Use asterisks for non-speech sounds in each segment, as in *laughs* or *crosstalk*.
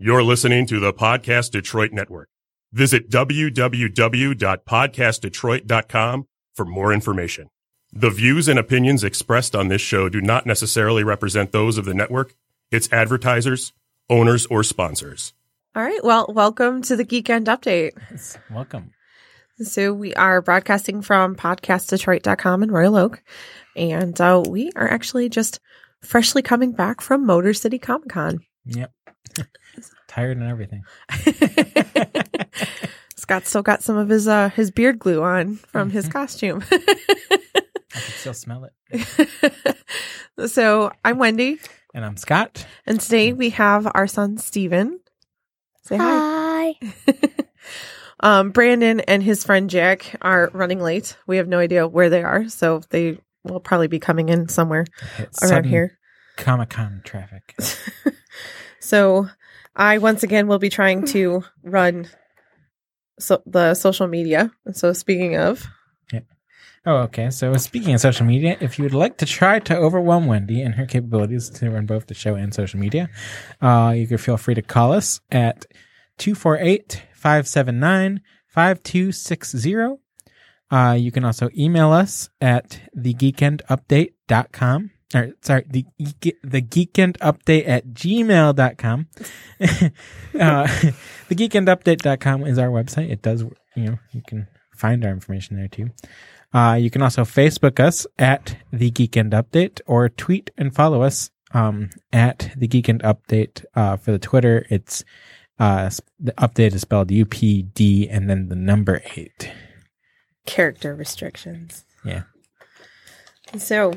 You're listening to the Podcast Detroit Network. Visit www.podcastdetroit.com for more information. The views and opinions expressed on this show do not necessarily represent those of the network, its advertisers, owners, or sponsors. All right. Well, welcome to the Geekend Update. Yes, welcome. So we are broadcasting from podcastdetroit.com in Royal Oak. And uh, we are actually just freshly coming back from Motor City Comic Con. Yep. *laughs* Tired and everything. *laughs* Scott still got some of his uh, his beard glue on from his costume. *laughs* I can still smell it. *laughs* so I'm Wendy, And I'm Scott. and today we have our son Steven. Say hi. Hi. Um, Brandon and his friend Jack are running late. We have no idea where they are, so they will probably be coming in somewhere around here. Comic Con traffic. So I once again will be trying to run so the social media. So speaking of, Yeah. Oh, okay. So speaking of social media, if you would like to try to overwhelm Wendy and her capabilities to run both the show and social media, uh, you can feel free to call us at 248-579-5260. Uh, you can also email us at thegeekendupdate.com. Or, sorry, the, the geekendupdate at gmail.com. *laughs* uh, thegeekendupdate.com is our website. It does, you know, you can find our information there too. Uh, you can also Facebook us at the Geekend Update or tweet and follow us um, at the Geekend Update. Uh, for the Twitter, it's uh, the update is spelled UPD and then the number eight. character restrictions. Yeah. So,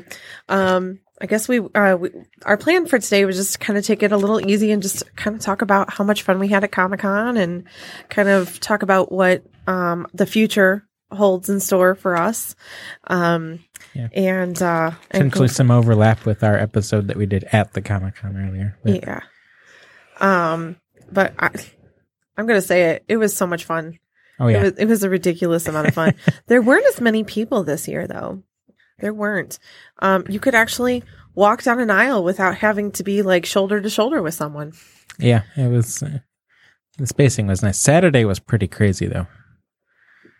um, I guess we, uh, we, our plan for today was just kind of take it a little easy and just kind of talk about how much fun we had at Comic Con and kind of talk about what, um, the future holds in store for us. Um, Yeah. and, uh, and some overlap with our episode that we did at the Comic Con earlier. But yeah. Um, but I, I'm going to say it. It was so much fun. Oh It yeah. was, it was a ridiculous amount of fun. *laughs* there weren't as many people this year, though. There weren't. Um, you could actually walk down an aisle without having to be like shoulder to shoulder with someone. Yeah. It was. Uh, the spacing was nice. Saturday was pretty crazy though.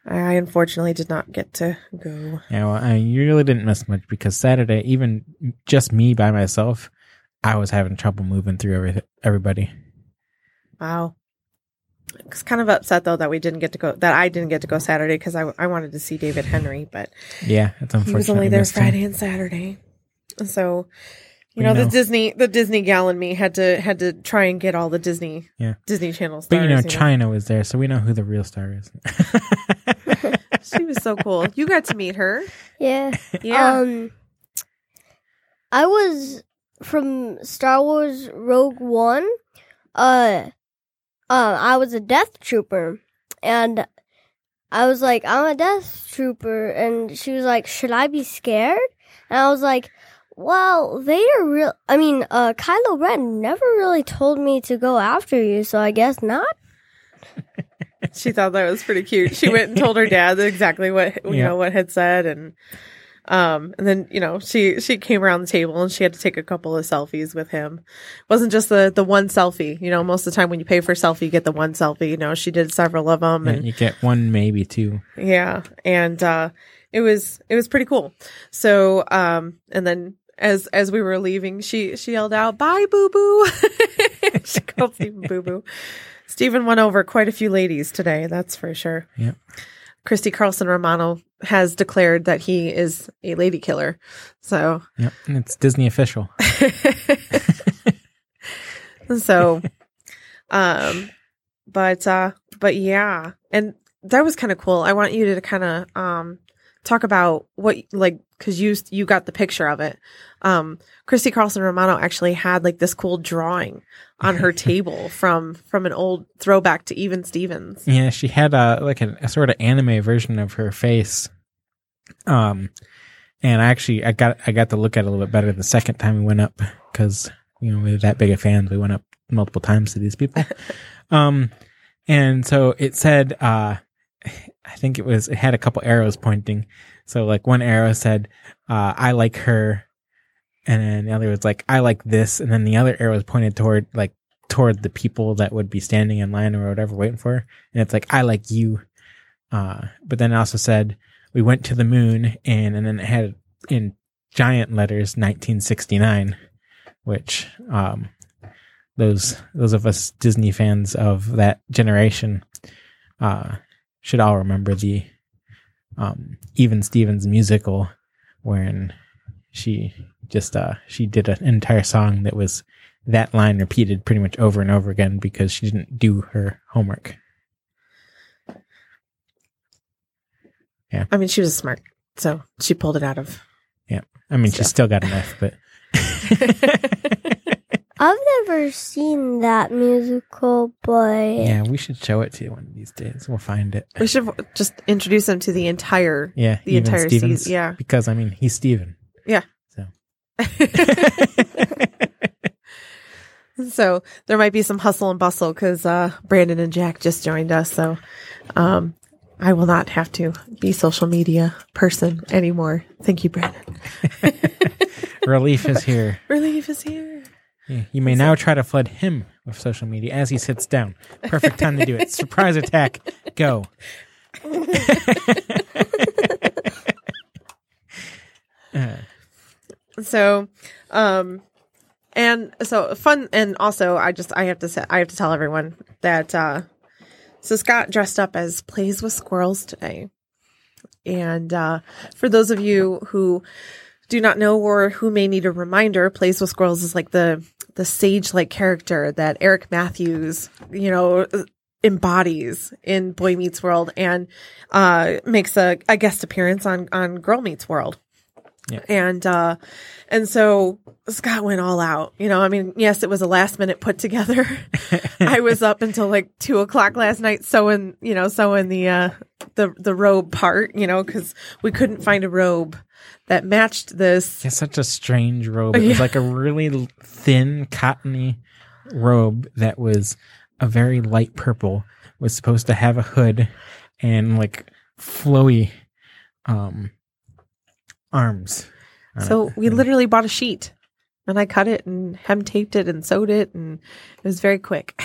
I unfortunately did not get to go. Yeah, well, I you really didn't miss much because Saturday, even just me by myself, I was having trouble moving through every, everybody. Wow. I was kind of upset though that we didn't get to go. That I didn't get to go Saturday because I I wanted to see David Henrie, but Yeah, it's unfortunate. he was only there missed him. Friday and Saturday. So, you We know, the. Disney the Disney gal and me had to had to try and get all the Disney Yeah. Disney Channel But you know, China was there, so we know who the real star is. *laughs* *laughs* She was so cool. You got to meet her. Yeah. *laughs* Yeah. Um I was from Star Wars Rogue One. Uh uh I was a death trooper and I was like, I'm a death trooper and she was like, Should I be scared? And I was like, Well, Vader real I mean, uh Kylo Ren never really told me to go after you, so I guess not. *laughs* she thought that was pretty cute. She went and told her dad exactly what you Yeah. know what had said, and um, and then you know she she came around the table and she had to take a couple of selfies with him. It wasn't just the the one selfie. You know, most of the time when you pay for a selfie, you get the one selfie. You know, she did several of them, and you get one, maybe two. yeah, and uh, it was it was pretty cool. So um, and then. As as we were leaving, she she yelled out, "Bye, boo boo!" *laughs* she called Stephen boo boo. Stephen won over quite a few ladies today, that's for sure. Yep. Christy Carlson Romano has declared that he is a lady killer. So, Yep, and it's Disney official. *laughs* *laughs* so, um, but, uh, but yeah, and that was kind of cool. I want you to kind of, um, talk about what, like, cause you, you got the picture of it. Um, Christy Carlson Romano actually had like this cool drawing on her table from, from an old throwback to Even Stevens. Yeah, she had a like a, a sort of anime version of her face. Um, and I actually I got I got to look at it a little bit better the second time we went up because you know we are that big of fans. We went up multiple times to these people. *laughs* um, and so it said, uh, I think it was it had a couple arrows pointing. So like one arrow said, uh, "I like her," and then the other was like, "I like this," and then the other arrow was pointed toward like toward the people that would be standing in line or whatever waiting for her. And it's like, I like you. Uh, but then it also said, we went to the moon and, and then it had in giant letters 1969, which, um, those, those of us Disney fans of that generation, uh, should all remember the, um, Even Stevens musical wherein she just, uh, she did an entire song that was that line repeated pretty much over and over again because she didn't do her homework. Yeah. I mean, she was smart, so she pulled it out of. Yeah. I mean, she still got an F, but *laughs* I've never seen that musical, but yeah, we should show it to you one of these days. We'll find it. We should just introduce him to the entire. Yeah, The entire Stevens, season, yeah. because I mean, he's Steven. Yeah. *laughs* So there might be some hustle and bustle because uh, Brandon and Jack just joined us. So um, I will not have to be social media person anymore. Thank you, Brandon. *laughs* relief is here. *laughs* Relief is here. Yeah, you may now try to flood him with social media as he sits down. Perfect time to do it. Surprise attack. Go. Uh, So, um, and so fun, and also I just I have to say I have to tell everyone that uh, so Scott dressed up as plays with squirrels today, and uh, for those of you who do not know or who may need a reminder, plays with squirrels is like the the sage like character that Eric Matthews, you know. embodies in boy meets world and uh makes a, a guest appearance on on girl meets world and uh and so Scott went all out. You know, I mean, yes, it was a last minute put together. *laughs* I was up until like two o'clock last night sewing, you know, sewing the uh the the robe part, you know, because we couldn't find a robe that matched this. It's such a strange robe. It was like a really thin, cottony robe that was a very light purple. Was supposed to have a hood and like flowy um arms. So it. we literally bought a sheet. And I cut it and hem taped it and sewed it and it was very quick. *laughs*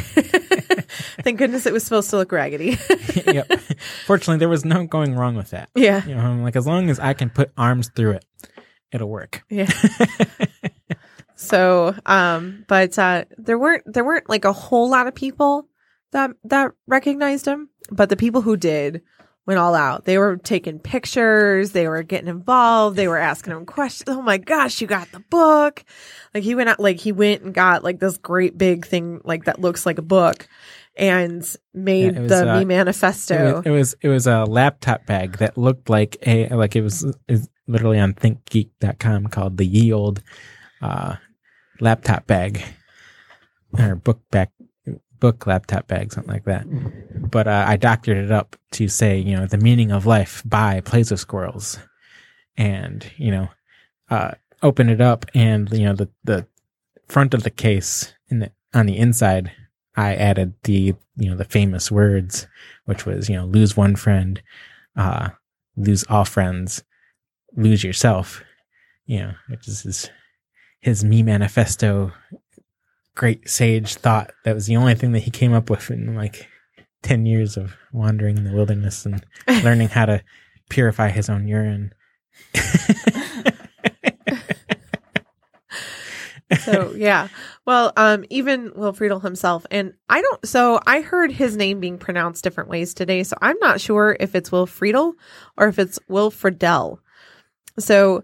Thank goodness it was supposed to look raggedy. *laughs* yep. Fortunately, there was no going wrong with that. yeah. You know, I'm like as long as I can put arms through it, it'll work. Yeah. *laughs* So, um, but uh, there weren't there weren't like a whole lot of people that that recognized him, but the people who did went all out. They were taking pictures, they were getting involved, they were asking him questions. Oh my gosh, you got the book! Like he went out, like he went and got like this great big thing, like that looks like a book, and made Yeah, was, the uh, me manifesto. It was, it was it was a laptop bag that looked like a like it was is literally on thinkgeek.com called the ye old uh laptop bag or book back book laptop bag something like that. But uh, i doctored it up to say you know the meaning of life by plays of squirrels. And you know uh open it up and you know the the front of the case in the on the inside i added the you know the famous words which was you know lose one friend uh lose all friends lose yourself you know which is his his me manifesto great sage thought that was the only thing that he came up with in like 10 years of wandering in the wilderness and *laughs* learning how to purify his own urine. So yeah. Well um even will friedle himself and i don't so i heard his name being pronounced different ways today so i'm not sure if it's will friedle or if it's will friedle so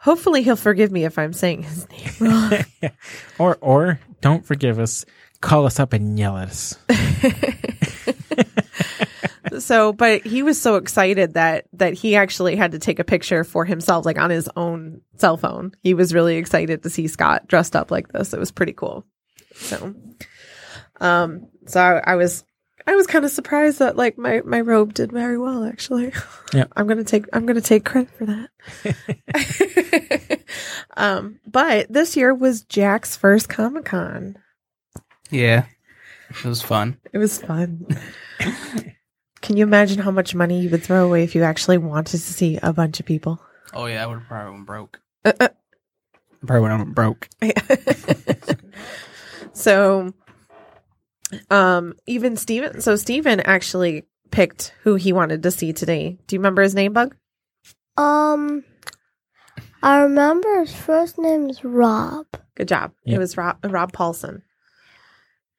hopefully he'll forgive me if i'm saying his name *laughs* wrong. *laughs* Or or don't forgive us. Call us up and yell at us. *laughs* So but he was so excited that that he actually had to take a picture for himself like on his own cell phone. He was really excited to see scott dressed up like this. It was pretty cool. So um so i, I was i was kind of surprised that like my my robe did very well actually *laughs* Yeah. i'm gonna take i'm gonna take credit for that *laughs* *laughs* um but this year was jack's first comic-con Yeah. It was fun. it was fun can you imagine how much money you would throw away if you actually wanted to see a bunch of people Oh yeah, I would have probably went broke. Uh, uh. Probably went broke. so Um, even Steven, so Steven actually picked who he wanted to see today. Do you remember his name, Bug? Um, I remember his first name is Rob. Good job. It was Rob Rob Paulsen.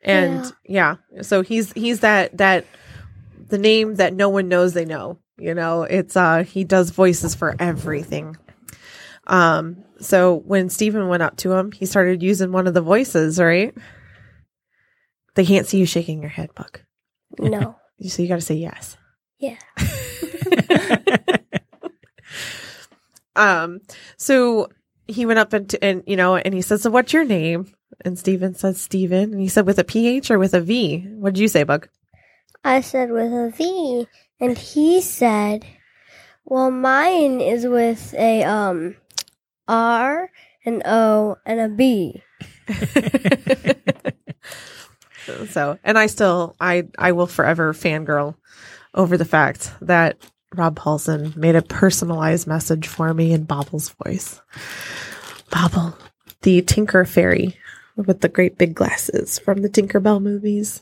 And yeah. so he's he's that that the name that no one knows they know. You know, it's uh he does voices for everything. Um so when Steven went up to him, he started using one of the voices, right? They can't see you shaking your head, Buck. No. *laughs* So you got to say yes. Yeah. *laughs* Um, so he went up and, to, and you know, and he said, "So what's your name?" And Steven said, "Steven." And he said, "With a PH or with a V?" What did you say, Bug? I said with a V, and he said, "Well, mine is with a um R, an O, and a B." *laughs* so, and I still, I, I will forever fangirl over the fact that Rob Paulsen made a personalized message for me in Bobble's voice. Bobble, the Tinker Fairy with the great big glasses from the Tinkerbell movies.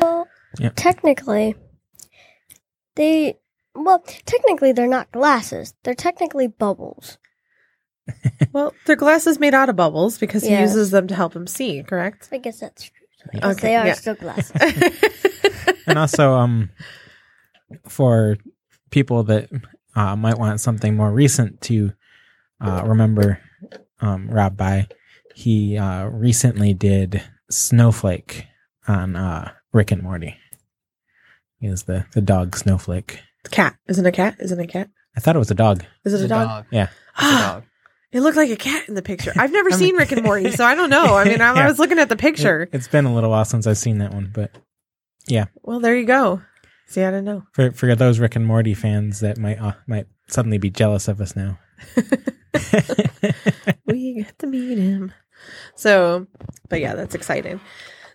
Well, Yep. technically, they well, technically they're not glasses. They're technically bubbles. Well, they're glasses made out of bubbles because he uses them to help him see, correct? I guess that's true. Because Okay, they are yeah. still glasses. *laughs* and also, um, for people that uh, might want something more recent to uh, remember um, Rob by, he uh, recently did Snowflake on uh, Rick and Morty. He is the, the dog Snowflake. The cat. Isn't it a cat? Isn't it a cat? I thought it was a dog. Is it It's a dog? Yeah. It's a *gasps* dog. It looked like a cat in the picture. I've never *laughs* I seen Rick and Morty, so I don't *laughs* know. I mean, I, I Yeah. was looking at the picture. It, has been a little while since I've seen that one, but yeah. well, there you go. See, I don't know. for for those Rick and Morty fans that might uh, might suddenly be jealous of us now. *laughs* we get to meet him. So, but yeah, that's exciting.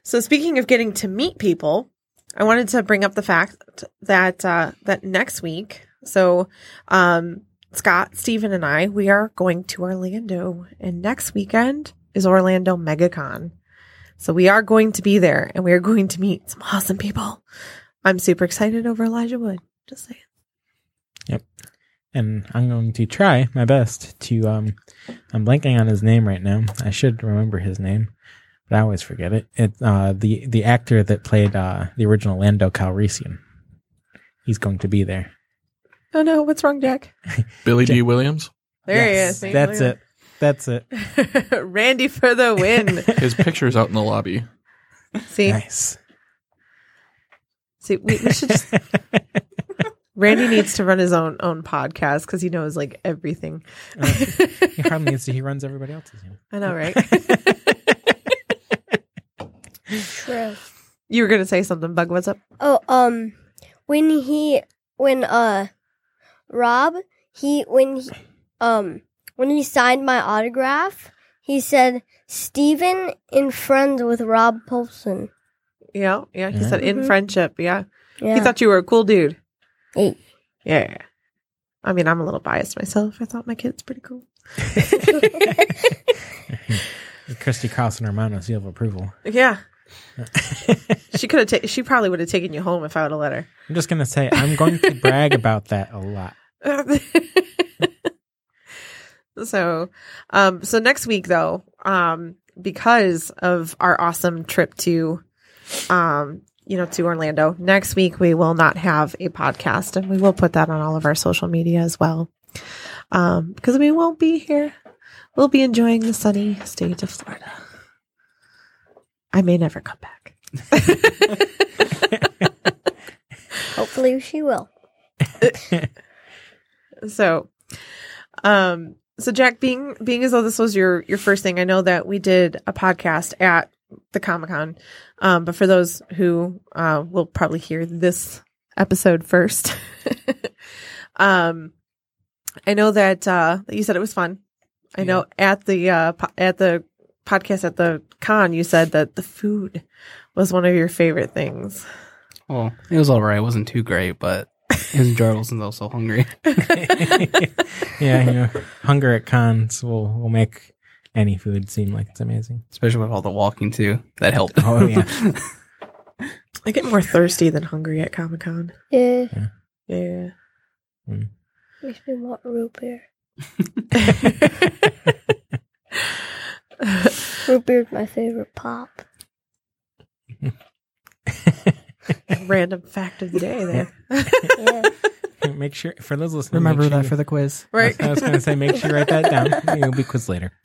So, speaking of getting to meet people, I wanted to bring up the fact that uh, that next week, so um, Scott, Stephen, and I, we are going to Orlando, and next weekend is Orlando MegaCon. So we are going to be there, and we are going to meet some awesome people. I'm super excited over Elijah Wood. Just saying. Yep. And I'm going to try my best to um I'm blanking on his name right now. I should remember his name, but I always forget it. It uh the the actor that played uh the original Lando Calrissian. He's going to be there. Oh no, what's wrong, Jack? *laughs* Billy Dee Williams. There Yes, he is. That's it. That's it. *laughs* Randy for the win. *laughs* His picture's out in the lobby. See, Nice. see, we, we should just. Randy needs to run his own own podcast because he knows like everything. he hardly needs to. He runs everybody else's. You know? I know, right? True. you were gonna say something, Bug. What's up? Oh, um, when he, when uh, Rob, he when he, um, when he signed my autograph, he said Steven in friends with Rob Paulsen. Yeah, yeah. He Yeah. said in Mhm. friendship. Yeah. Yeah. he thought you were a cool dude. Hey. Yeah. I mean, I'm a little biased myself. I thought my kid's pretty cool. *laughs* *laughs* Christy Carlson Romano seal of approval. Yeah, she could have. Ta- she probably would have taken you home if I would have let her. I'm just gonna say I'm going to brag about that a lot. *laughs* so um so next week though um because of our awesome trip to um you know to Orlando next week we will not have a podcast and we will put that on all of our social media as well um because we won't be here we'll be enjoying the sunny state of Florida I may never come back. *laughs* Hopefully, she will. *laughs* so um so jack being being as though this was your your first thing i know that we did a podcast at the comic-con um but for those who uh will probably hear this episode first *laughs* um i know that uh you said it was fun. I know at the uh po- at the podcast at the con you said that the food was one of your favorite things Well, it was alright. It wasn't too great, but it was enjoyable since I was so hungry. *laughs* yeah, you know, hunger at cons will will make any food seem like it's amazing. Especially with all the walking too. That helped. Oh, yeah. *laughs* I get more thirsty than hungry at Comic Con. Yeah, Yeah. Mm. makes me want root beer. *laughs* Root beer's my favorite pop. *laughs* Random fact of the day there. Yeah. make sure for those listening. Remember sure that you- for the quiz. right. I was going to say, make sure you write that down. *laughs* You'll be quiz later. *laughs*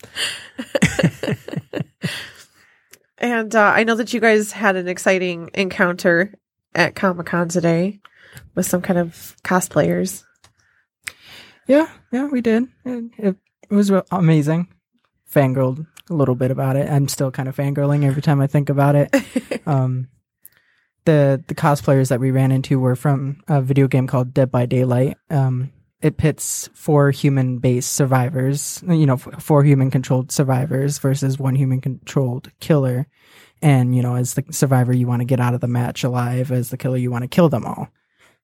And uh, I know that you guys had an exciting encounter at Comic Con today with some kind of cosplayers. Yeah, yeah, we did. It, it, it was amazing. Fangirled a little bit about it. I'm still kind of fangirling every time I think about it. *laughs* um, the the cosplayers that we ran into were from a video game called Dead by Daylight. Um, it pits four human based survivors, you know, f- four human controlled survivors versus one human controlled killer. And you know, as the survivor, you want to get out of the match alive. As the killer, you want to kill them all.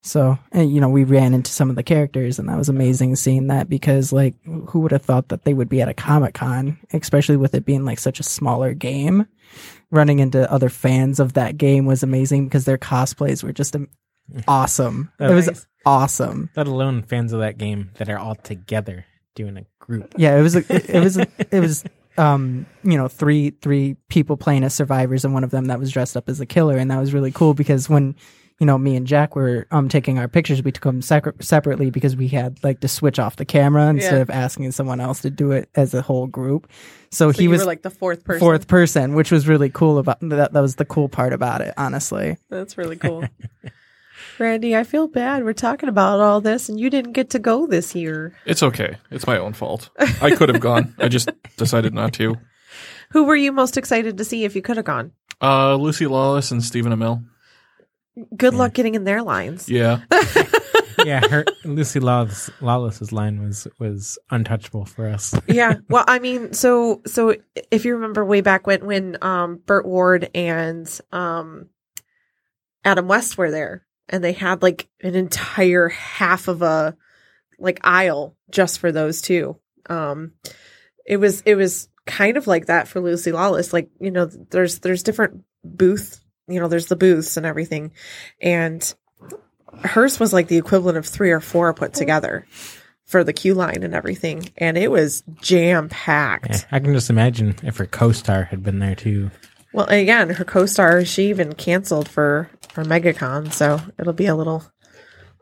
So, and, you know, we ran into some of the characters, and that was amazing seeing that because, like, who would have thought that they would be at a Comic Con, especially with it being like such a smaller game? Running into other fans of that game was amazing because their cosplays were just *laughs* awesome. It was Nice. awesome. Let alone fans of that game that are all together doing a group. Yeah, it was. a- It, it was. a- *laughs* It was. Um, you know, three three people playing as survivors, and one of them that was dressed up as a killer, and that was really cool because when you know me and Jack were um taking our pictures, we took them sec- separately because we had like to switch off the camera instead Yeah. of asking someone else to do it as a whole group. So, So he you was were like the fourth person. fourth person, which was really cool about that. That was the cool part about it, honestly. That's really cool. *laughs* Randy, I feel bad. We're talking about all this and you didn't get to go this year. It's okay. It's my own fault. I could have gone. I just decided not to. *laughs* Who were you most excited to see if you could have gone? Uh, Lucy Lawless and Stephen Amell. Good luck getting in their lines. Yeah. *laughs* yeah, her Lucy Lawless, Lawless's line was was untouchable for us. *laughs* yeah. *laughs* Well, I mean, so so if you remember way back when when um Burt Ward and um Adam West were there and they had like an entire half of a like aisle just for those two. Um it was it was kind of like that for Lucy Lawless. Like, you know, there's there's different booth, you know, there's the booths and everything. And hers was like the equivalent of three or four put together for the queue line and everything. And it was jam packed. Yeah, I can just imagine if her co-star had been there too. Well, again, her co-star, she even canceled for for MegaCon, so it'll be a little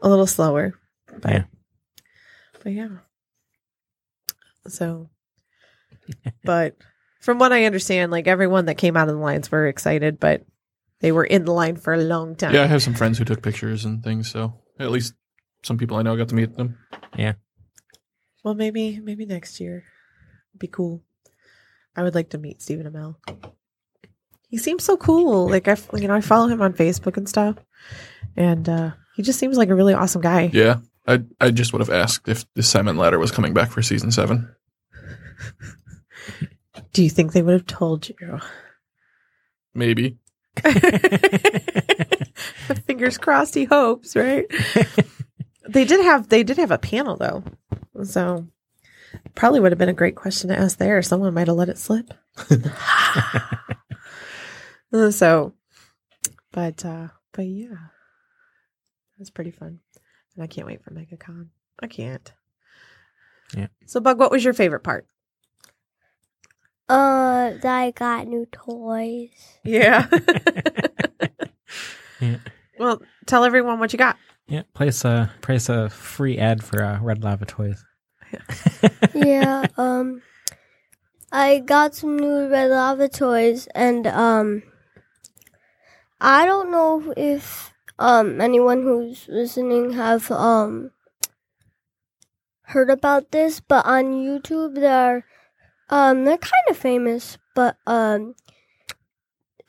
a little slower. But Yeah. but yeah. So but from what I understand, like everyone that came out of the lines were excited, but they were in line for a long time. Yeah, I have some friends who took pictures and things, so at least some people I know got to meet them. Yeah. Well, maybe maybe next year. Be cool. I would like to meet Stephen Amell. He seems so cool. Like I, f- you know, I follow him on Facebook and stuff, and uh, he just seems like a really awesome guy. Yeah. I I just would have asked if the Salmon Ladder was coming back for season seven. *laughs* Do you think they would have told you? Maybe. *laughs* Fingers crossed. He hopes, right? *laughs* they did have they did have a panel though, so probably would have been a great question to ask there. Someone might have let it slip. *laughs* So, but uh, but yeah, it was pretty fun, and I can't wait for MegaCon. I can't. Yeah. So, Bug, what was your favorite part? Uh, I got new toys. Yeah. *laughs* Yeah. Well, tell everyone what you got. Yeah, place a place a free ad for uh, Red Lava Toys. *laughs* yeah, um, I got some new Red Lava toys, and um, I don't know if um anyone who's listening have um heard about this, but on YouTube there are um they're kind of famous, but um.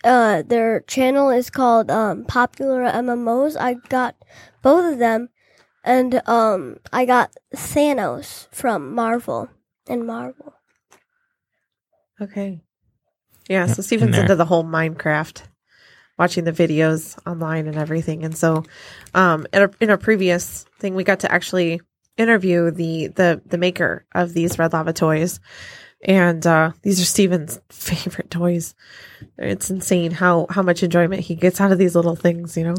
Uh, their channel is called um, Popular MMOs. I got both of them, and um, I got Thanos from Marvel and Marvel. Okay. Yeah, Yeah, so Steven's in into the whole Minecraft, watching the videos online and everything. And so, um, in a, in a previous thing, we got to actually interview the, the, the maker of these red lava toys. And uh, these are Steven's *laughs* favorite toys. It's insane how how much enjoyment he gets out of these little things. You know.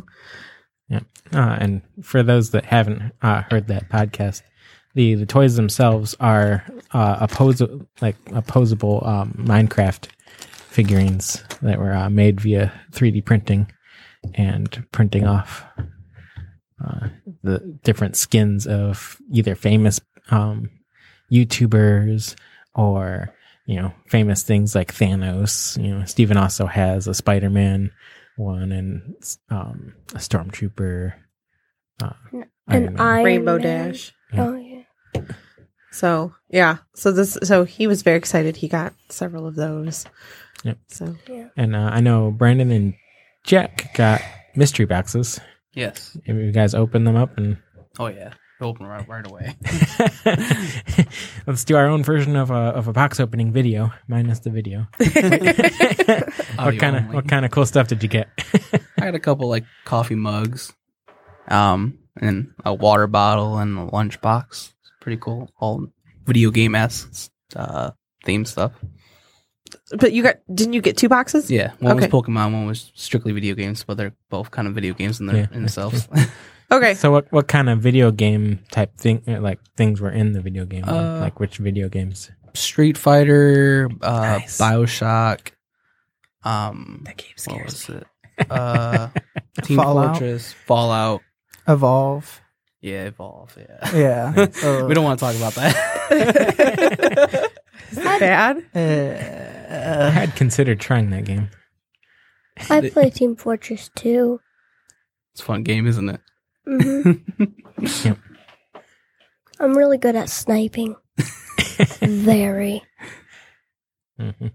Uh, and for those that haven't uh, heard that podcast, the, the toys themselves are uh, oppos- like opposable um, Minecraft figurines that were uh, made via 3D printing and printing off uh, the different skins of either famous um, YouTubers or you know famous things like Thanos. You know, Steven also has a Spider-Man one and um, a stormtrooper. Uh, An Man. Iron Rainbow Man. Dash. Yeah. Oh yeah. So yeah, so this so he was very excited. He got several of those. Yep. So yeah. and uh, I know Brandon and Jack got mystery boxes. Yes. Have you guys opened them up and Oh yeah. Open right, right away. *laughs* *laughs* let's do our own version of a of a box opening video, minus the video. *laughs* what kind of what kind of cool stuff did you get? I got a couple like coffee mugs, um, and a water bottle and a lunchbox. It's pretty cool. All video game esque uh, theme stuff. but you got didn't you get two boxes? Yeah, one Okay. was Pokemon, one was strictly video games, but they're both kind of video games in their Yeah. in themselves. Okay. so what what kind of video game type thing uh, like things were in the video game? Uh, like which video games? Street Fighter, uh, Nice. Bioshock. Um, That game what scares was it? Uh, *laughs* Team Fallout? Fortress, Fallout. Evolve. Yeah, Evolve. Yeah. Yeah. So, *laughs* we don't want to talk about that. *laughs* Is it bad? I Uh, had considered trying that game. I play Team Fortress 2. it's a fun game, isn't it? Hmm Yep. *laughs* I'm really good at sniping. Very. hmm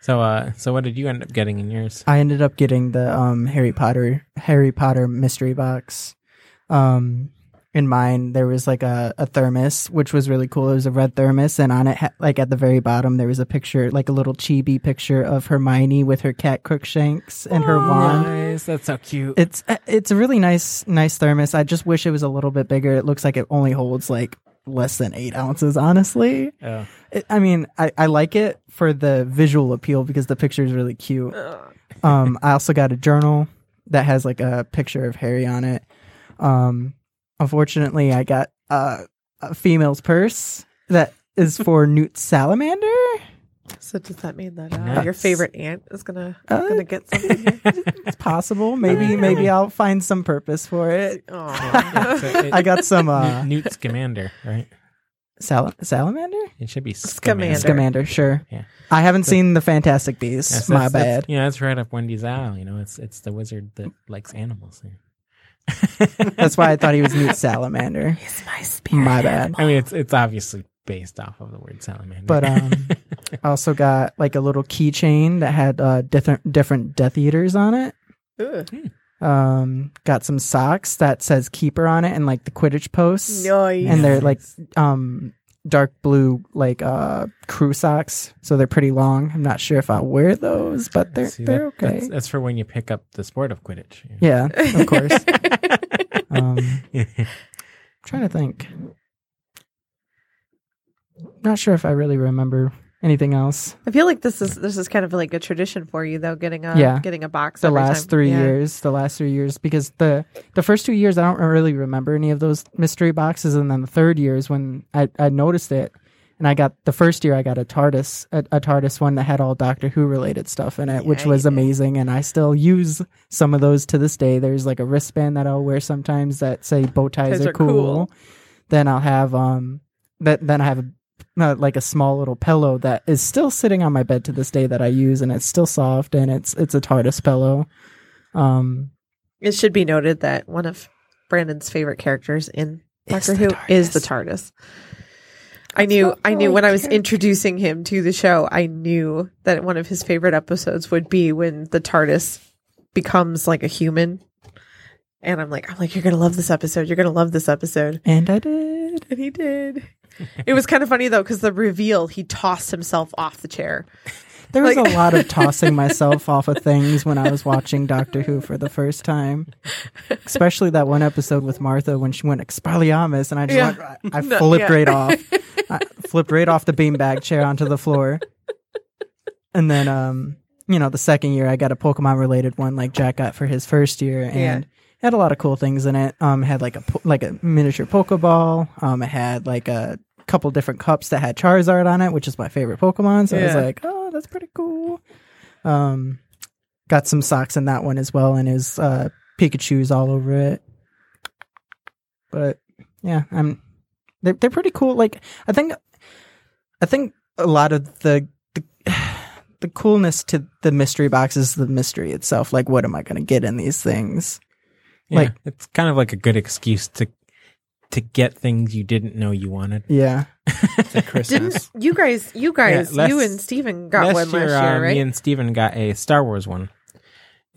so uh, so what did you end up getting in yours? I ended up getting the um Harry Potter Harry Potter mystery box. Um in mine there was like a, a thermos which was really cool. It was a red thermos and on it ha- like at the very bottom there was a picture like a little chibi picture of Hermione with her cat Crookshanks and her wand. Nice, that's so cute. It's uh, it's a really nice nice thermos. I just wish it was a little bit bigger. It looks like it only holds like less than 8 ounces honestly. Oh. It, I mean, I, I like it for the visual appeal because the picture is really cute. Um, I also got a journal that has like a picture of Harry on it. Um, unfortunately, I got uh, a female's purse that is for *laughs* Newt Salamander. So does that mean that uh, your favorite aunt is gonna Uh, gonna get something? *laughs* It's possible. *laughs* Maybe maybe I'll find some purpose for it. Aw. So it- I got some uh, Newt Scamander, right? sal- salamander. It should be Scamander. Scamander, sure. Yeah. I haven't seen the Fantastic Beasts. That's- My that's- that's- bad. Yeah, that's right up Wendy's alley. You know, it's it's the wizard that likes animals. *laughs* That's why I thought he was Newt Salamander. *laughs* It's my spirit. My bad. I mean, it's it's obviously based off of the word salamander. But um, *laughs* I also got like a little keychain that had uh different different Death Eaters on it. Ugh. Um, got some socks that says Keeper on it and like the Quidditch posts, Nice. and they're like um dark blue like uh crew socks, so they're pretty long. I'm not sure if I'll wear those, but they're See, they're that- okay. That's, that's for when you pick up the sport of Quidditch. Yeah, of course. *laughs* um, I'm trying to think. Not sure if I really remember anything else. I feel like this is this is kind of like a tradition for you though, getting a Yeah. getting a box. the every last time. three Yeah. years the last three years because the the first two years i don't really remember any of those mystery boxes and then the third year is when i, I noticed it and i got the first year i got a tardis a, a tardis one that had all doctor who related stuff in it which was amazing and i still use some of those to this day there's like a wristband that i'll wear sometimes that say bow ties Ties are, are cool. cool. then i'll have um that then i have a uh, like a small little pillow that is still sitting on my bed to this day that I use, and it's still soft, and it's it's a TARDIS pillow. Um, It should be noted that one of Brandon's favorite characters in It's Doctor the Who is the TARDIS. TARDIS. I knew not I knew really when I was introducing him to the show, I knew that one of his favorite episodes would be when the TARDIS becomes like a human. And I'm like, I'm like, you're gonna love this episode. You're gonna love this episode. and I did. And he did. *laughs* it was kind of funny though, because the reveal, he tossed himself off the chair. There was Like- a lot of *laughs* tossing myself off of things when I was watching Doctor Who for the first time. Especially that one episode with Martha when she went Expelliarmus and I just Yeah. went, I No, flipped yeah. right off. *laughs* I flipped right off the beanbag chair onto the floor. And then um, you know, the second year I got a Pokemon related one like Jack got for his first year and Yeah. Had a lot of cool things in it. Um had like a like a miniature Pokeball. Um it had like a couple different cups that had Charizard on it, which is my favorite Pokemon. So I was like, oh, that's pretty cool. Um, got some socks in that one as well, and his uh, Pikachu's all over it. But yeah, I'm they're they're pretty cool. Like I think I think a lot of the the, *sighs* the coolness to the mystery box is the mystery itself. Like, what am I going to get in these things? Yeah, Like- it's kind of like a good excuse to to get things you didn't know you wanted. Yeah, *laughs* At Christmas. Didn't you guys? You guys, last- you and Steven got one last year, uh, right? Me and Steven got a Star Wars one.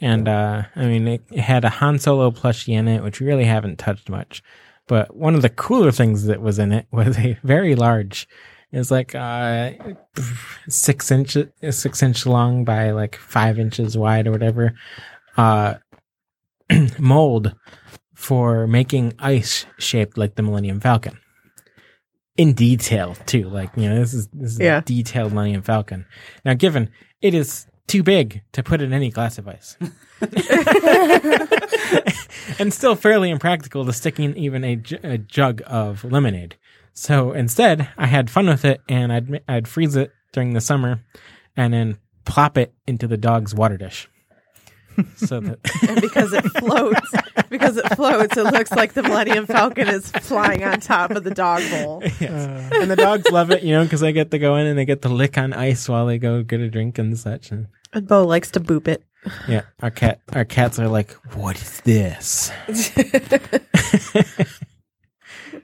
And uh, I mean, it had a Han Solo plushie in it, which we really haven't touched much. But one of the cooler things that was in it was a *laughs* very large. It was like uh, six inch, six inch long by like five inches wide or whatever. Uh, *clears throat* mold for making ice shaped like the Millennium Falcon. In detail too, like you know, this is this is Yeah. a detailed Millennium Falcon. Now, given it is too big to put in any glass of ice, *laughs* and still fairly impractical to stick in even a, jug of lemonade. So instead, I had fun with it, and I'd I'd freeze it during the summer, and then plop it into the dog's water dish. So that *laughs* and because it floats, because it floats, it looks like the Millennium Falcon is flying on top of the dog bowl. *laughs* Yes. Uh, and the dogs love it, you know, because they get to go in and they get to lick on ice while they go get a drink and such. And And Bo likes to boop it. yeah, our cat, our cats are like, "What is this?"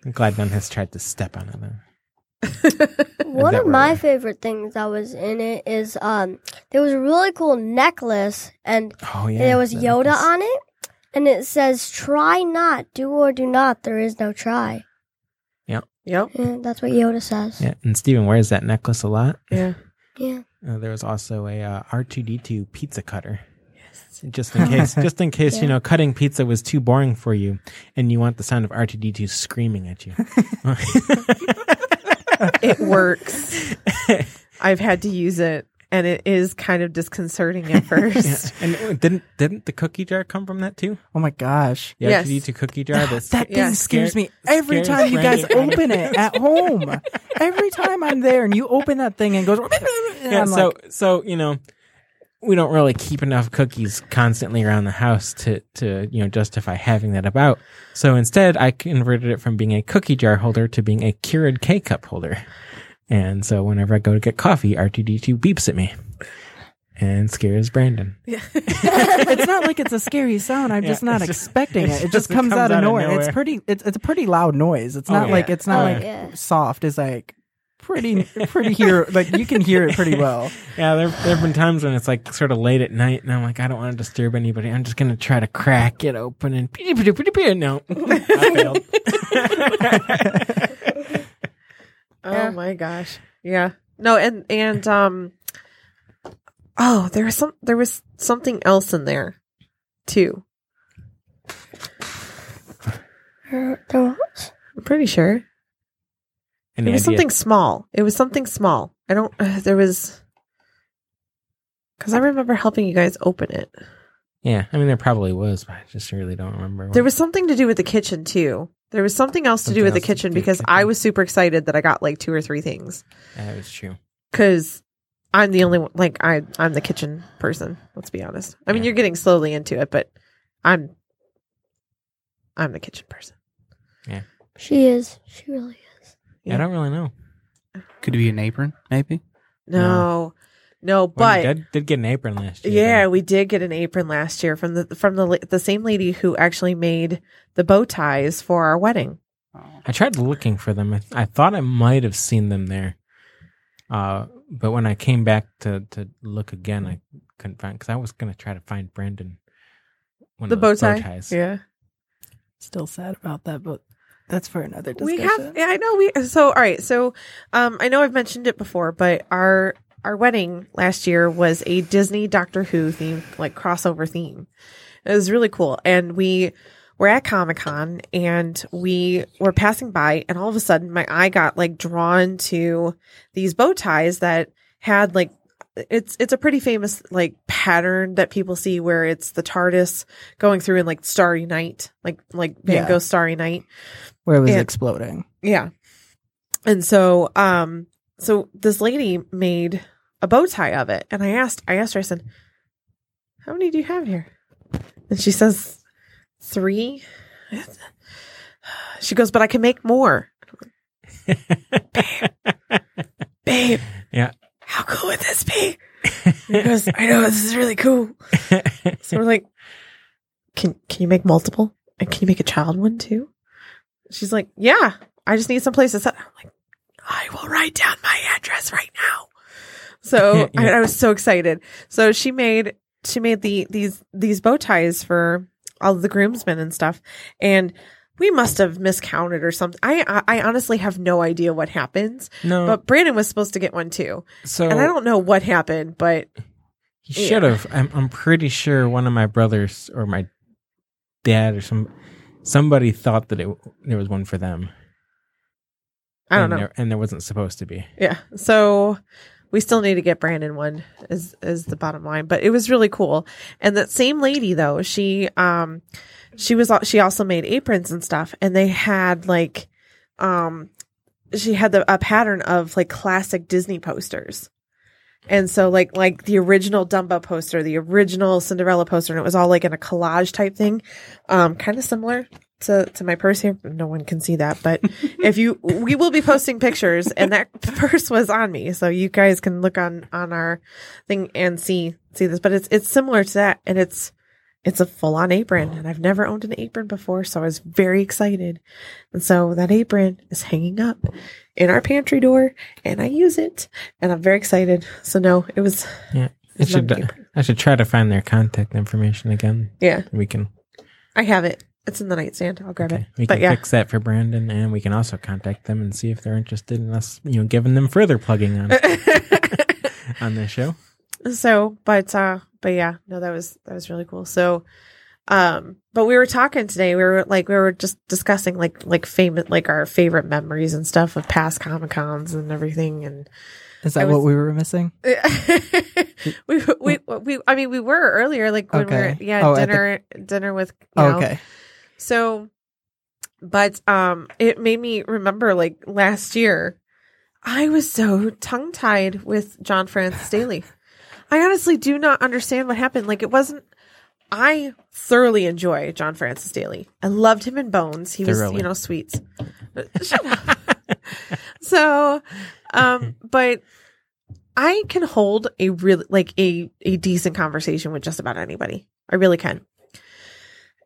I'm *laughs* glad none has tried to step on it. Though. One of my were- favorite things that was in it is um there was a really cool necklace and Oh yeah, there was the Yoda necklace. on it and it says try not, do or do not, there is no try. Yep. Yeah, that's what Yoda says. Yeah, and Steven wears that necklace a lot. Yeah. *laughs* Yeah. Uh, there was also a uh, R2D2 pizza cutter. Yes. Just in case, *laughs* just in case, you know, cutting pizza was too boring for you, and you want the sound of R2D2 screaming at you. *laughs* It works. I've had to use it, and it is kind of disconcerting at *laughs* Yeah. first. And uh, didn't didn't the cookie jar come from that too? oh my gosh. The Yes. R2D2 cookie jar. That's, That thing Yes. scares me every scares time you guys *laughs* Brandon. open it at home. Every time I'm there and you open that thing and it goes, and yeah. I'm So like, so you know, we don't really keep enough cookies constantly around the house to to you know justify having that about. So instead, I converted it from being a cookie jar holder to being a Keurig K cup holder. And so whenever I go to get coffee, R2D2 beeps at me and scares Brandon. Yeah. *laughs* it's not like it's a scary sound. I'm Yeah, just not *laughs* it's just- expecting it. It just- just comes, comes out of out of nowhere. It's pretty. It's it's a pretty loud noise. It's Oh, not yeah. like it's not Oh, like soft. It's like pretty *laughs* pretty hear like you can hear it pretty well. Yeah, there there have been times when it's like sort of late at night, and I'm like, I don't want to disturb anybody. I'm just gonna try to crack it open and no, *laughs* I failed. *laughs* Oh Yeah. my gosh. Yeah. No, and and um Oh, there was some there was something else in there too. There I'm pretty sure. Any it was idea? something small. It was something small. I don't uh, *sighs* there was cuz I remember helping you guys open it. Yeah, I mean there probably was, but I just really don't remember. There was something to do with the kitchen too. There was something else to do with the kitchen because the I was super excited that I got like two or three things That was true. cuz I'm the only one like I I'm the kitchen person, let's be honest. I mean, Yeah. you're getting slowly into it, but I'm I'm the kitchen person. Yeah, she is. She really is. I don't really know. Could it be an apron, maybe? No. No, Well, you but did, did get an apron last year. yeah, though. we did get an apron last year from the from the la- the same lady who actually made the bow ties for our wedding. I tried looking for them. I, I thought I might have seen them there, uh, but when I came back to to look again, I couldn't find because I was gonna try to find Brandon. One The of bow those tie. ties. Yeah. Still sad about that, but that's for another discussion. We have yeah, I know we so all right, so um I know I've mentioned it before, but our our wedding last year was a Disney Doctor Who theme, like crossover theme. It was really cool. And we were at Comic Con and we were passing by and all of a sudden my eye got like drawn to these bow ties that had like it's it's a pretty famous like pattern that people see where it's the TARDIS going through in like Starry Night, like like Van Yeah. Gogh's Starry Night. Where it was And- exploding. Yeah. And so um so this lady made a bow tie of it and I asked I asked her I said how many do you have here? And she says 3. *sighs* She goes but I can make more. Babe. *laughs* babe. Yeah. How cool would this be? He goes, I know this is really cool. So we're like, can can you make multiple? And can you make a child one too? She's like, yeah. I just need some place to set. I'm like, I will write down my address right now. So *laughs* I, Yeah. I was so excited. So she made she made the these these bow ties for all the groomsmen and stuff, and we must have miscounted or something. I I, I honestly have no idea what happens, no, but Brandon was supposed to get one too, so and I don't know what happened, but he should have. I'm I'm pretty sure one of my brothers or my dad or some somebody thought that it there was one for them. I don't and know. There, and there wasn't supposed to be. Yeah. So we still need to get Brandon one is is the bottom line, but it was really cool. And that same lady though, she um she was she also made aprons and stuff and they had like um she had the a pattern of like classic Disney posters. And so like like the original Dumbo poster, the original Cinderella poster and it was all like in a collage type thing. Um kind of similar to to my purse here. No one can see that, but *laughs* if you we will be posting pictures and that *laughs* purse was on me so you guys can look on on our thing and see see this but it's it's similar to that and it's it's a full on apron and I've never owned an apron before so I was very excited and so that apron is hanging up in our pantry door and I use it and I'm very excited so no it was Yeah. I it's should. I should try to find their contact information again. yeah We can I have it it's in the nightstand I'll grab okay, it we but can yeah fix that for Brandon, and we can also contact them and see if they're interested in us, you know, giving them further plugging on *laughs* on their show. So but uh but yeah no that was that was really cool so um but we were talking today we were like we were just discussing like like famous like our favorite memories and stuff of past comic cons and everything and Is that I what we were missing? *laughs* we, we we i mean we were earlier like when we Okay. were yeah Oh, at the- dinner dinner with know, okay. so, but um, it made me remember like last year, I was so tongue tied with John Francis Daley. *laughs* I honestly do not understand what happened. Like it wasn't. I thoroughly enjoy John Francis Daley. I loved him in Bones. He was, you know, sweets. Shut up. so, um, but I can hold a really like a a decent conversation with just about anybody. I really can.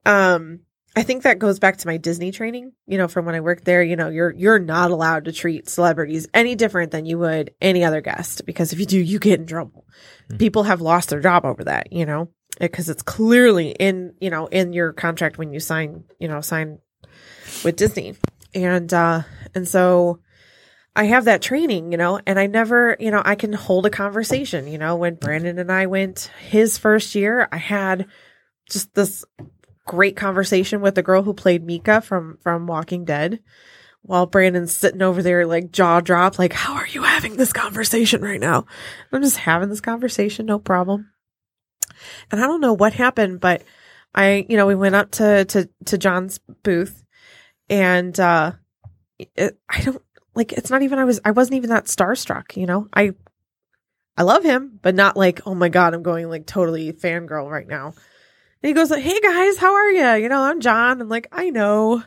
Um, I think that goes back to my Disney training. You know, from when I worked there. You know, you're you're not allowed to treat celebrities any different than you would any other guest because if you do, you get in trouble. Hmm. People have lost their job over that. You know, because it's clearly in you know in your contract when you sign you know sign with Disney, and uh and so. I have that training, you know, and I never, you know, I can hold a conversation, you know, when Brandon and I went his first year, I had just this great conversation with the girl who played Mika from from Walking Dead while Brandon's sitting over there like jaw dropped like how are you having this conversation right now? I'm just having this conversation no problem. And I don't know what happened but I you know we went up to to to John's booth and uh it, I don't like it's not even I was I wasn't even that starstruck you know? I I love him but not like oh my god I'm going like totally fangirl right now he goes like, "Hey guys, how are you? You know, I'm John." I'm like, "I know."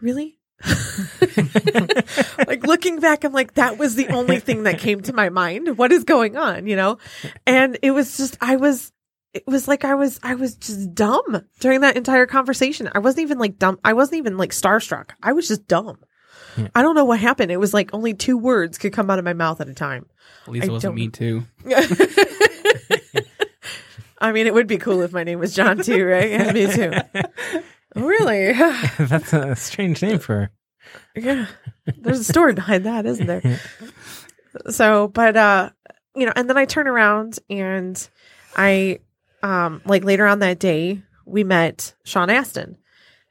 Really? *laughs* like looking back, I'm like, that was the only thing that came to my mind. What is going on? You know? And it was just, I was, it was like I was, I was just dumb during that entire conversation. I wasn't even like dumb. I wasn't even like starstruck. I was just dumb. Yeah. I don't know what happened. It was like only two words could come out of my mouth at a time. At least I it wasn't me too. *laughs* *laughs* I mean, it would be cool if my name was John too, right? Yeah, me too. *laughs* Really? *laughs* *laughs* That's a strange name for. her. yeah. There's a story behind that, isn't there? So, but uh you know, and then I turn around and I, um, like later on that day, we met Sean Astin.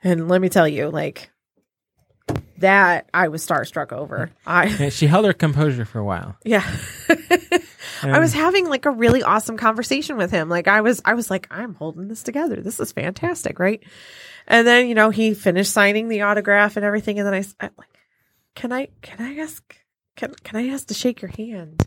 And let me tell you, like, that I was starstruck over. I, Yeah, *laughs* she held her composure for a while. yeah. *laughs* I Um, was having like a really awesome conversation with him. Like I was, I was like, I'm holding this together. This is fantastic, right? And then you know he finished signing the autograph and everything, and then I, I'm like, can I, can I ask, can can I ask to shake your hand?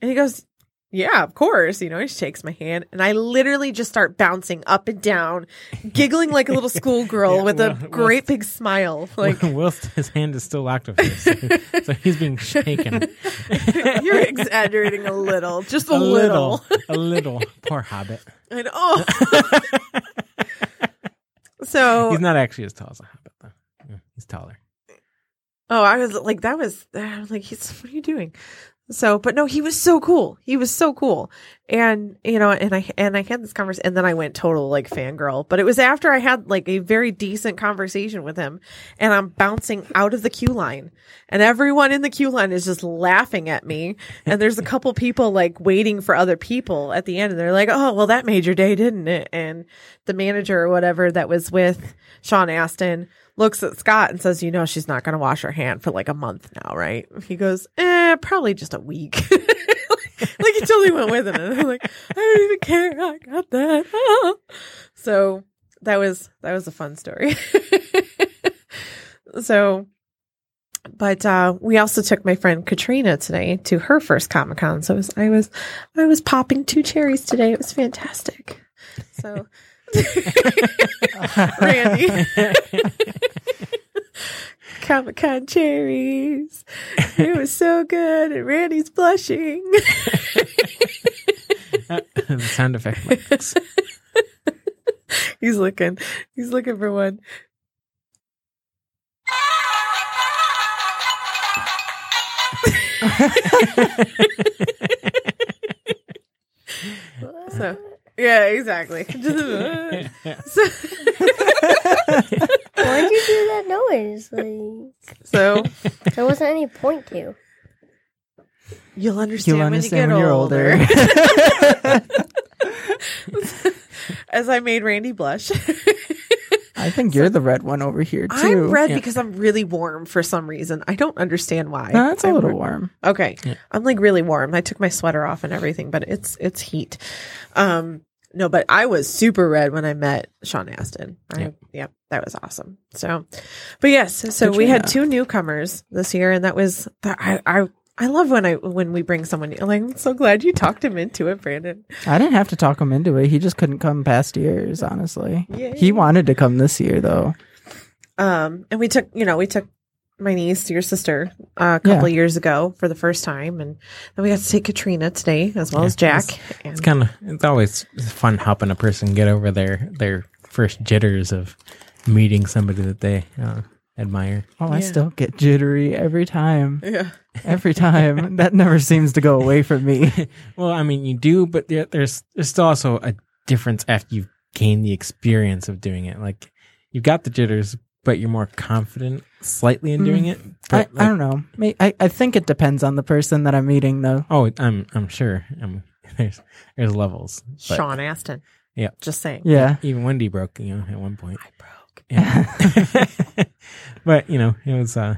And he goes, yeah, of course. You know, he shakes my hand, and I literally just start bouncing up and down, giggling like a little *laughs* schoolgirl Yeah, with a well- well- great big smile. Like *laughs* whilst his hand is still locked with hers, so, so he's being *laughs* shaken. you're exaggerating a little, just a, a little. little, a little. Poor Hobbit. I know. Oh. so, He's not actually as tall as a Hobbit, though. He's taller. oh, I was like, that was, *sighs* I was like, he's, what are you doing? So, but no, he was so cool. He was so cool. And, you know, and I, and I had this conversation and then I went total like fangirl, but it was after I had like a very decent conversation with him and I'm bouncing out of the queue line and everyone in the queue line is just laughing at me. And there's a couple people like waiting for other people at the end and they're like, Oh, well, that made your day, didn't it? And the manager or whatever that was with Sean Astin looks at Scott and says, you know, she's not going to wash her hand for like a month now, right? He goes, eh, probably just a week. *laughs* *laughs* he totally went with it. And I'm like, I don't even care. I got that. *laughs* so that was, that was a fun story. *laughs* so, but, uh, we also took my friend Katrina today to her first Comic Con. So was, I was, I was popping two cherries today. It was fantastic. So, Randy. *laughs* Comic Con cherries. It was so good. And Randy's blushing. *laughs* the sound effect. mix. *laughs* he's looking. He's looking for one. So yeah, exactly. *laughs* so, Why'd you do that noise? Like, so there wasn't any point to. you'll understand, You'll when understand you when get you're older. older. *laughs* As I made Randy blush. I think you're the red one over here too. I'm red Yeah. because I'm really warm for some reason. I don't understand why. No, it's a I'm little re- warm. Okay. Yeah. I'm like really warm. I took my sweater off and everything, but it's it's heat. Um no, but I was super red when I met Sean Astin. I, Yeah. yeah, that was awesome. So, but yes, so we had two newcomers this year, and that was. I I I love when I when we bring someone. Like I'm so glad you talked him into it, Brandon. I didn't have to talk him into it. He just couldn't come past years, honestly. Yay. He wanted to come this year though. Um, and we took you know we took my niece, your sister, uh, a couple Yeah. of years ago for the first time, and then we got to take Katrina today as well Yeah, as Jack. and It's kind of it's always fun helping a person get over their their first jitters of meeting somebody that they uh, admire. Oh, I still get jittery every time. yeah. Every time. *laughs* that never seems to go away from me. *laughs* Well, I mean, you do, but there, there's there's still also a difference after you've gained the experience of doing it. Like you've got the jitters, but you're more confident slightly in doing it. I, But, I don't know. I, I think it depends on the person that I'm meeting though. Oh, I'm I'm sure. Um, *laughs* there's there's levels. But Sean Astin. Yeah. Just saying. Yeah. Even Wendy broke, you know, at one point. I broke. Yeah. *laughs* but you know, it was uh,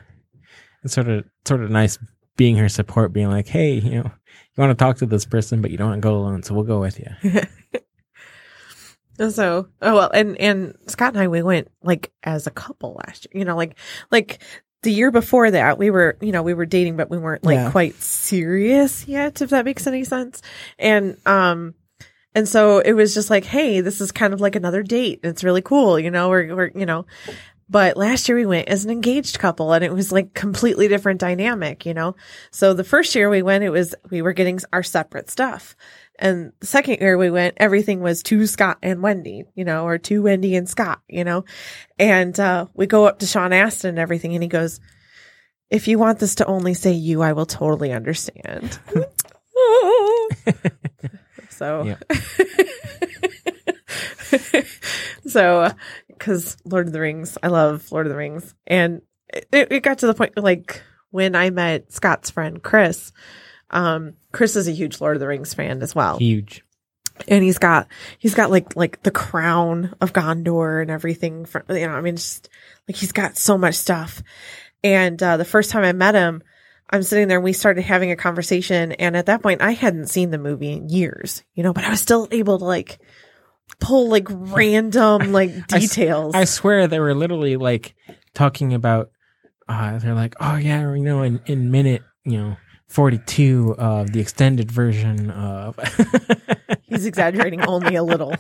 it's sort of sort of nice being her support, being like, hey, you know, you want to talk to this person, but you don't want to go alone, so we'll go with you. *laughs* So, oh well, and and Scott and I we went like as a couple last year. You know, like like the year before that we were you know we were dating, but we weren't like Yeah. quite serious yet. If that makes any sense. And um, and so it was just like, hey, this is kind of like another date. It's really cool. You know, we're we're you know. But last year we went as an engaged couple and it was like completely different dynamic, you know? So the first year we went, it was, we were getting our separate stuff. And the second year we went, everything was to Scott and Wendy, you know, or to Wendy and Scott, you know? And, uh, we go up to Sean Astin and everything and he goes, if you want this to only say you, I will totally understand. *laughs* *laughs* so, *laughs* so, because Lord of the Rings, I love Lord of the Rings. And it, it got to the point like when I met Scott's friend Chris, Um, Chris is a huge Lord of the Rings fan as well Huge. and he's got he's got like like the crown of Gondor and everything from you know I mean just like he's got so much stuff and uh the first time I met him I'm sitting there and we started having a conversation and at that point I hadn't seen the movie in years you know but I was still able to like pull like random *laughs* like I details I swear they were literally like talking about. Uh, they're like, oh yeah, you know, in in minute, you know, forty two of the extended version of. *laughs* he's exaggerating only a little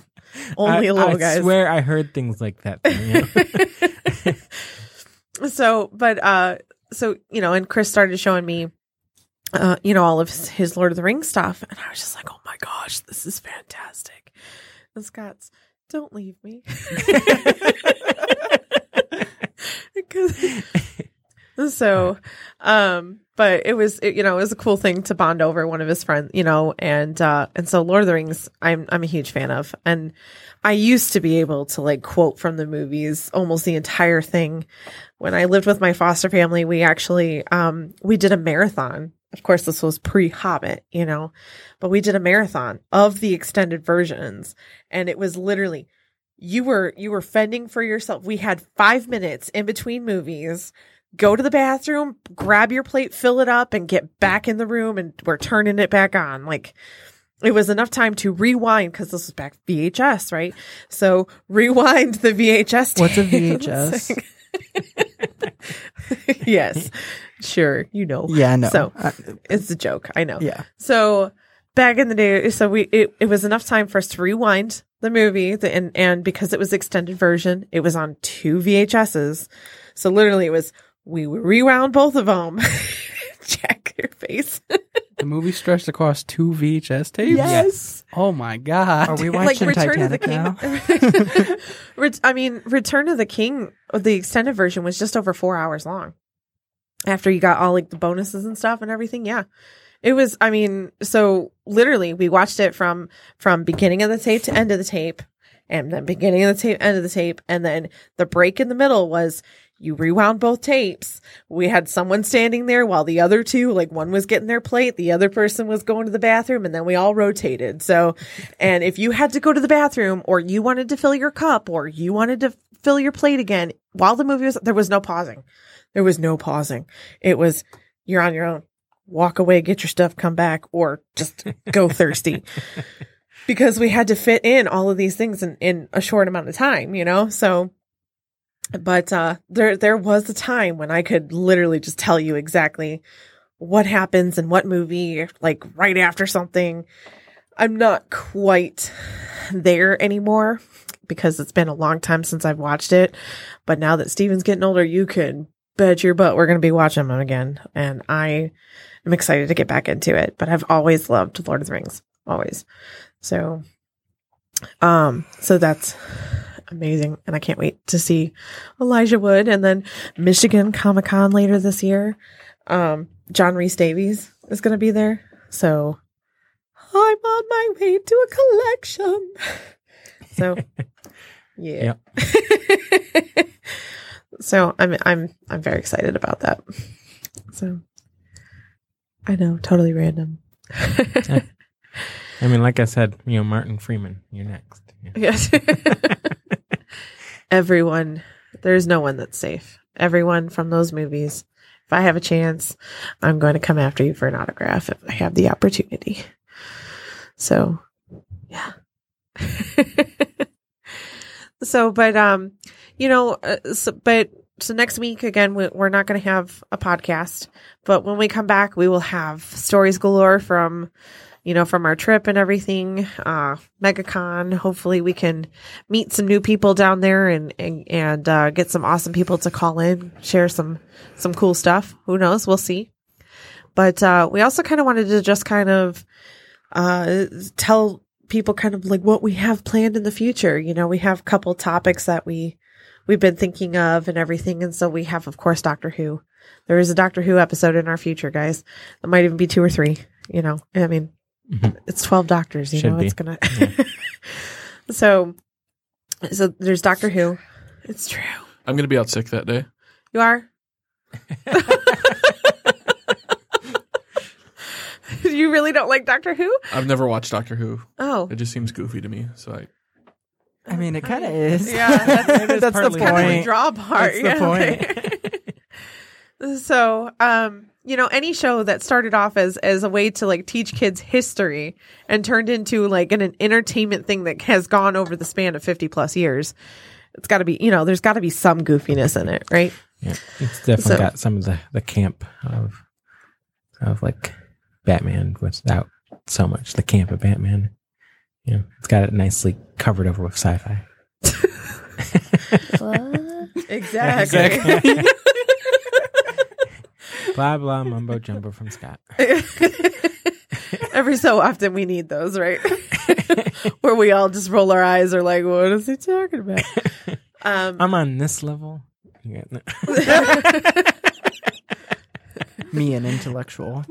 only a I- little I guys swear I heard things like that. know? *laughs* so but uh so you know and chris started showing me uh you know all of his, his lord of the rings stuff and i was just like oh my gosh this is fantastic and scott's don't leave me *laughs* so um but it was it, you know it was a cool thing to bond over one of his friends you know and uh and so lord of the rings i'm i'm a huge fan of. And i used to be able to like quote from the movies almost the entire thing. When i lived with my foster family we actually um we did a marathon. Of course this was pre-hobbit you know but we did a marathon of the extended versions. And it was literally you were you were fending for yourself. We had five minutes in between movies go to the bathroom, grab your plate, fill it up, and get back in the room, and we're turning it back on. Like it was enough time to rewind because this was back VHS, right? So rewind the VHS. What's a. VHS? *laughs* *laughs* yes, sure, you know. Yeah, no. So Uh, it's a joke, I know. yeah. So back in the day, so we it, it was enough time for us to rewind the movie, the, and and because it was extended version, it was on two VHSs. So literally, it was we rewound both of them. *laughs* Check your face. The movie stretched across two VHS tapes. Yes. Oh my god. Are we watching Return Titanic now? *laughs* Ret- I mean, Return of the King, the extended version was just over four hours long. After you got all like the bonuses and stuff and everything, yeah, it was. I mean, so literally, we watched it from from beginning of the tape to end of the tape, and then beginning of the tape, end of the tape, and then the break in the middle was you rewound both tapes. We had someone standing there while the other two, like one was getting their plate, the other person was going to the bathroom, and then we all rotated. So, and if you had to go to the bathroom or you wanted to fill your cup or you wanted to fill your plate again while the movie was, there was no pausing. There was no pausing. It was, you're on your own. Walk away, get your stuff, come back, or just go *laughs* thirsty. Because we had to fit in all of these things in, in a short amount of time, you know? So, but uh there there was a time when I could literally just tell you exactly what happens in what movie like right after something. I'm not quite there anymore because it's been a long time since I've watched it. But now that Steven's getting older, you can bet your butt we're going to be watching them again. And I am excited to get back into it. But I've always loved Lord of the Rings, always. So, um, so that's amazing. And I can't wait to see Elijah Wood and then Michigan Comic Con later this year. Um, John Rhys-Davies is going to be there. So I'm on my way to a collection. *laughs* So, *laughs* yeah. *laughs* so I'm I'm I'm very excited about that. So I know, totally random. I mean, like I said, you know, Martin Freeman, you're next. Yeah. yes. Everyone, there's no one that's safe. Everyone from those movies. If I have a chance, I'm going to come after you for an autograph if I have the opportunity. So, yeah. *laughs* so, but um, you know, uh, so, but so next week again, we, we're not going to have a podcast, but when we come back, we will have stories galore from, you know, from our trip and everything. Uh, MegaCon. Hopefully, we can meet some new people down there and and, and uh, get some awesome people to call in, share some some cool stuff. Who knows? We'll see. But uh, we also kind of wanted to just kind of uh, tell people kind of like what we have planned in the future. You know, we have a couple topics that we we've been thinking of and everything, and so we have, of course, Doctor Who. There is a Doctor Who episode in our future, guys. It might even be two or three. You know, I mean, Mhm. it's twelve doctors. You Should know, be. it's gonna. *laughs* so, so there's Doctor Who. It's true. I'm gonna be out sick that day. You are. *laughs* you really don't like Doctor Who? I've never watched Doctor Who. Oh, It just seems goofy to me. So I I mean, it kind of is. Yeah, that's- *laughs* that's the partly kind of the point. draw part. That's the yeah. So, um, you know, any show that started off as as a way to like teach kids history and turned into like an, an entertainment thing that has gone over the span of fifty plus years, it's got to be, you know, there's got to be some goofiness in it, right? Yeah, it's definitely So- got some of the, the camp of of like Batman without so much the camp of Batman. You know, it's got it nicely covered over with sci-fi. What? *laughs* *laughs* Exactly. *laughs* blah blah mumbo jumbo from Scott. *laughs* Every so often we need those, right? *laughs* Where we all just roll our eyes or like, what is he talking about? *laughs* Um, I'm on this level. You got- Me, an intellectual.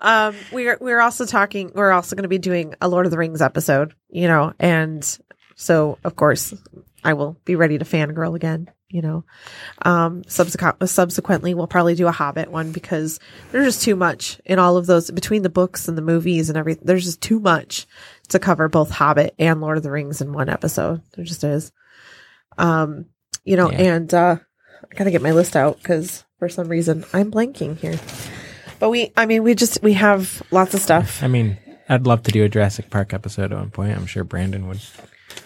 um, we're we're also talking. We're also going to be doing a Lord of the Rings episode, you know, and so of course I will be ready to fangirl again. You know, um, subsequent subsequently we'll probably do a Hobbit one because there's just too much in all of those between the books and the movies and everything. There's just too much to cover both Hobbit and Lord of the Rings in one episode. There just is. Um, you know, Yeah. and uh, I gotta get my list out because for some reason I'm blanking here. But we, I mean, we just we have lots of stuff. I mean, I'd love to do a Jurassic Park episode at one point. I'm sure Brandon would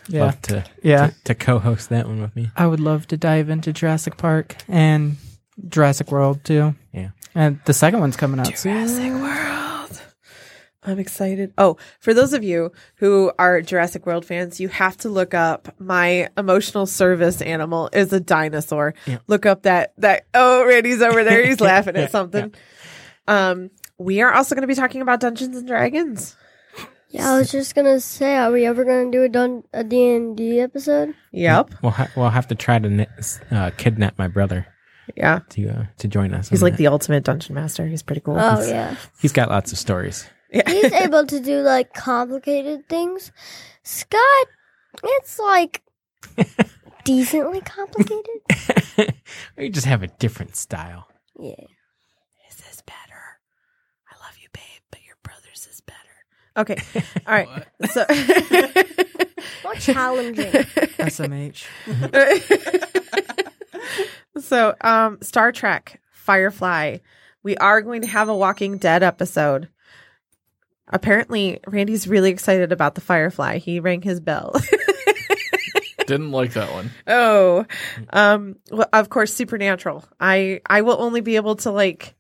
Yeah. love to, Yeah. to to co-host that one with me. I would love to dive into Jurassic Park and Jurassic World too. Yeah. And the second one's coming out soon. Jurassic World. I'm excited. Oh, for those of you who are Jurassic World fans, you have to look up my emotional service animal is a dinosaur. Yeah. Look up that that oh Randy's over there. He's *laughs* laughing at something. Um we are also going to be talking about Dungeons and Dragons. Yeah, I was just gonna say, are we ever gonna do a dun- a D and D episode? Yep. We'll ha- we'll have to try to uh, kidnap my brother Yeah. to uh, to join us. He's on like that. the ultimate dungeon master. He's pretty cool. Oh yeah, He's got lots of stories. yeah. he's *laughs* able to do like complicated things. Scott, it's like *laughs* decently complicated. *laughs* we just have a different style. Yeah. His is better. I love you, babe, but your brother's is better. Okay. All right. So *laughs* More challenging. SMH. *laughs* so um Star Trek Firefly. We are going to have a Walking Dead episode. Apparently, Randy's really excited about the Firefly. He rang his bell. *laughs* didn't like that one. oh, um, well, of course, Supernatural. I I will only be able to like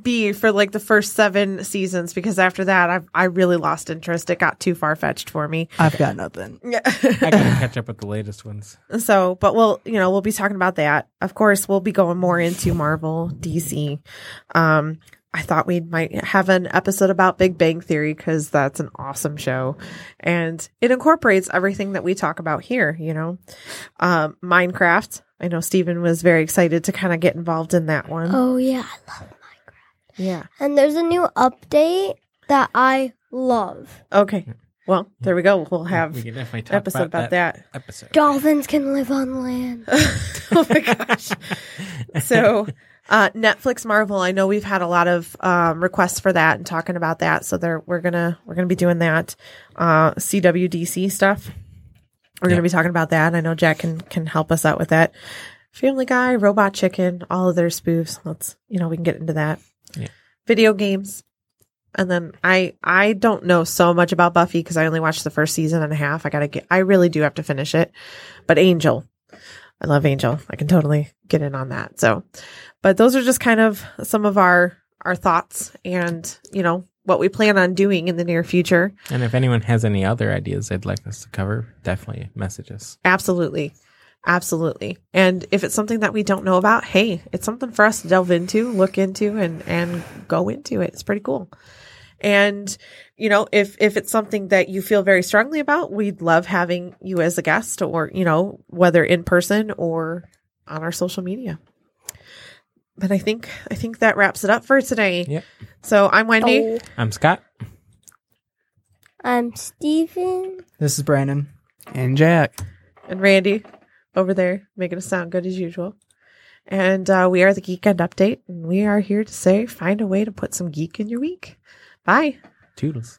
be for like the first seven seasons because after that, I I really lost interest. It got too far fetched for me. I've got nothing. Yeah. I gotta *laughs* catch up with the latest ones. So, but we'll, you know, we'll be talking about that. Of course, we'll be going more into Marvel, DC. Um, I thought we might have an episode about Big Bang Theory because that's an awesome show and it incorporates everything that we talk about here, you know. Um, Minecraft. I know Steven was very excited to kind of get involved in that one. Oh yeah, I love Minecraft. Yeah. And there's a new update that I love. Okay. Well, there we go. We'll have we can definitely talk episode about, that. episode. Dolphins can live on land. *laughs* oh my gosh. So, uh, Netflix Marvel, I know we've had a lot of, um, requests for that and talking about that. So there, we're gonna, we're gonna be doing that, uh, CWDC stuff. We're Yeah. gonna be talking about that. I know Jack can, can help us out with that. Family Guy, Robot Chicken, all of their spoofs. Let's, you know, we can get into that. Yeah. Video games. And then I, I don't know so much about Buffy because I only watched the first season and a half. I gotta get, I really do have to finish it. But Angel, I love Angel. I can totally get in on that. So, but those are just kind of some of our our thoughts and, you know, what we plan on doing in the near future. And if anyone has any other ideas they'd like us to cover, definitely message us. Absolutely. Absolutely. And if it's something that we don't know about, hey, it's something for us to delve into, look into and and go into it. It's pretty cool. And you know, if if it's something that you feel very strongly about, we'd love having you as a guest or, you know, whether in person or on our social media. But I think I think that wraps it up for today. Yep. So I'm Wendy. Oh, I'm Scott. I'm Steven. This is Brandon. And Jack. and Randy over there making us sound good as usual. And uh, we are the Geekend Update, and we are here to say find a way to put some geek in your week. Bye. Toodles.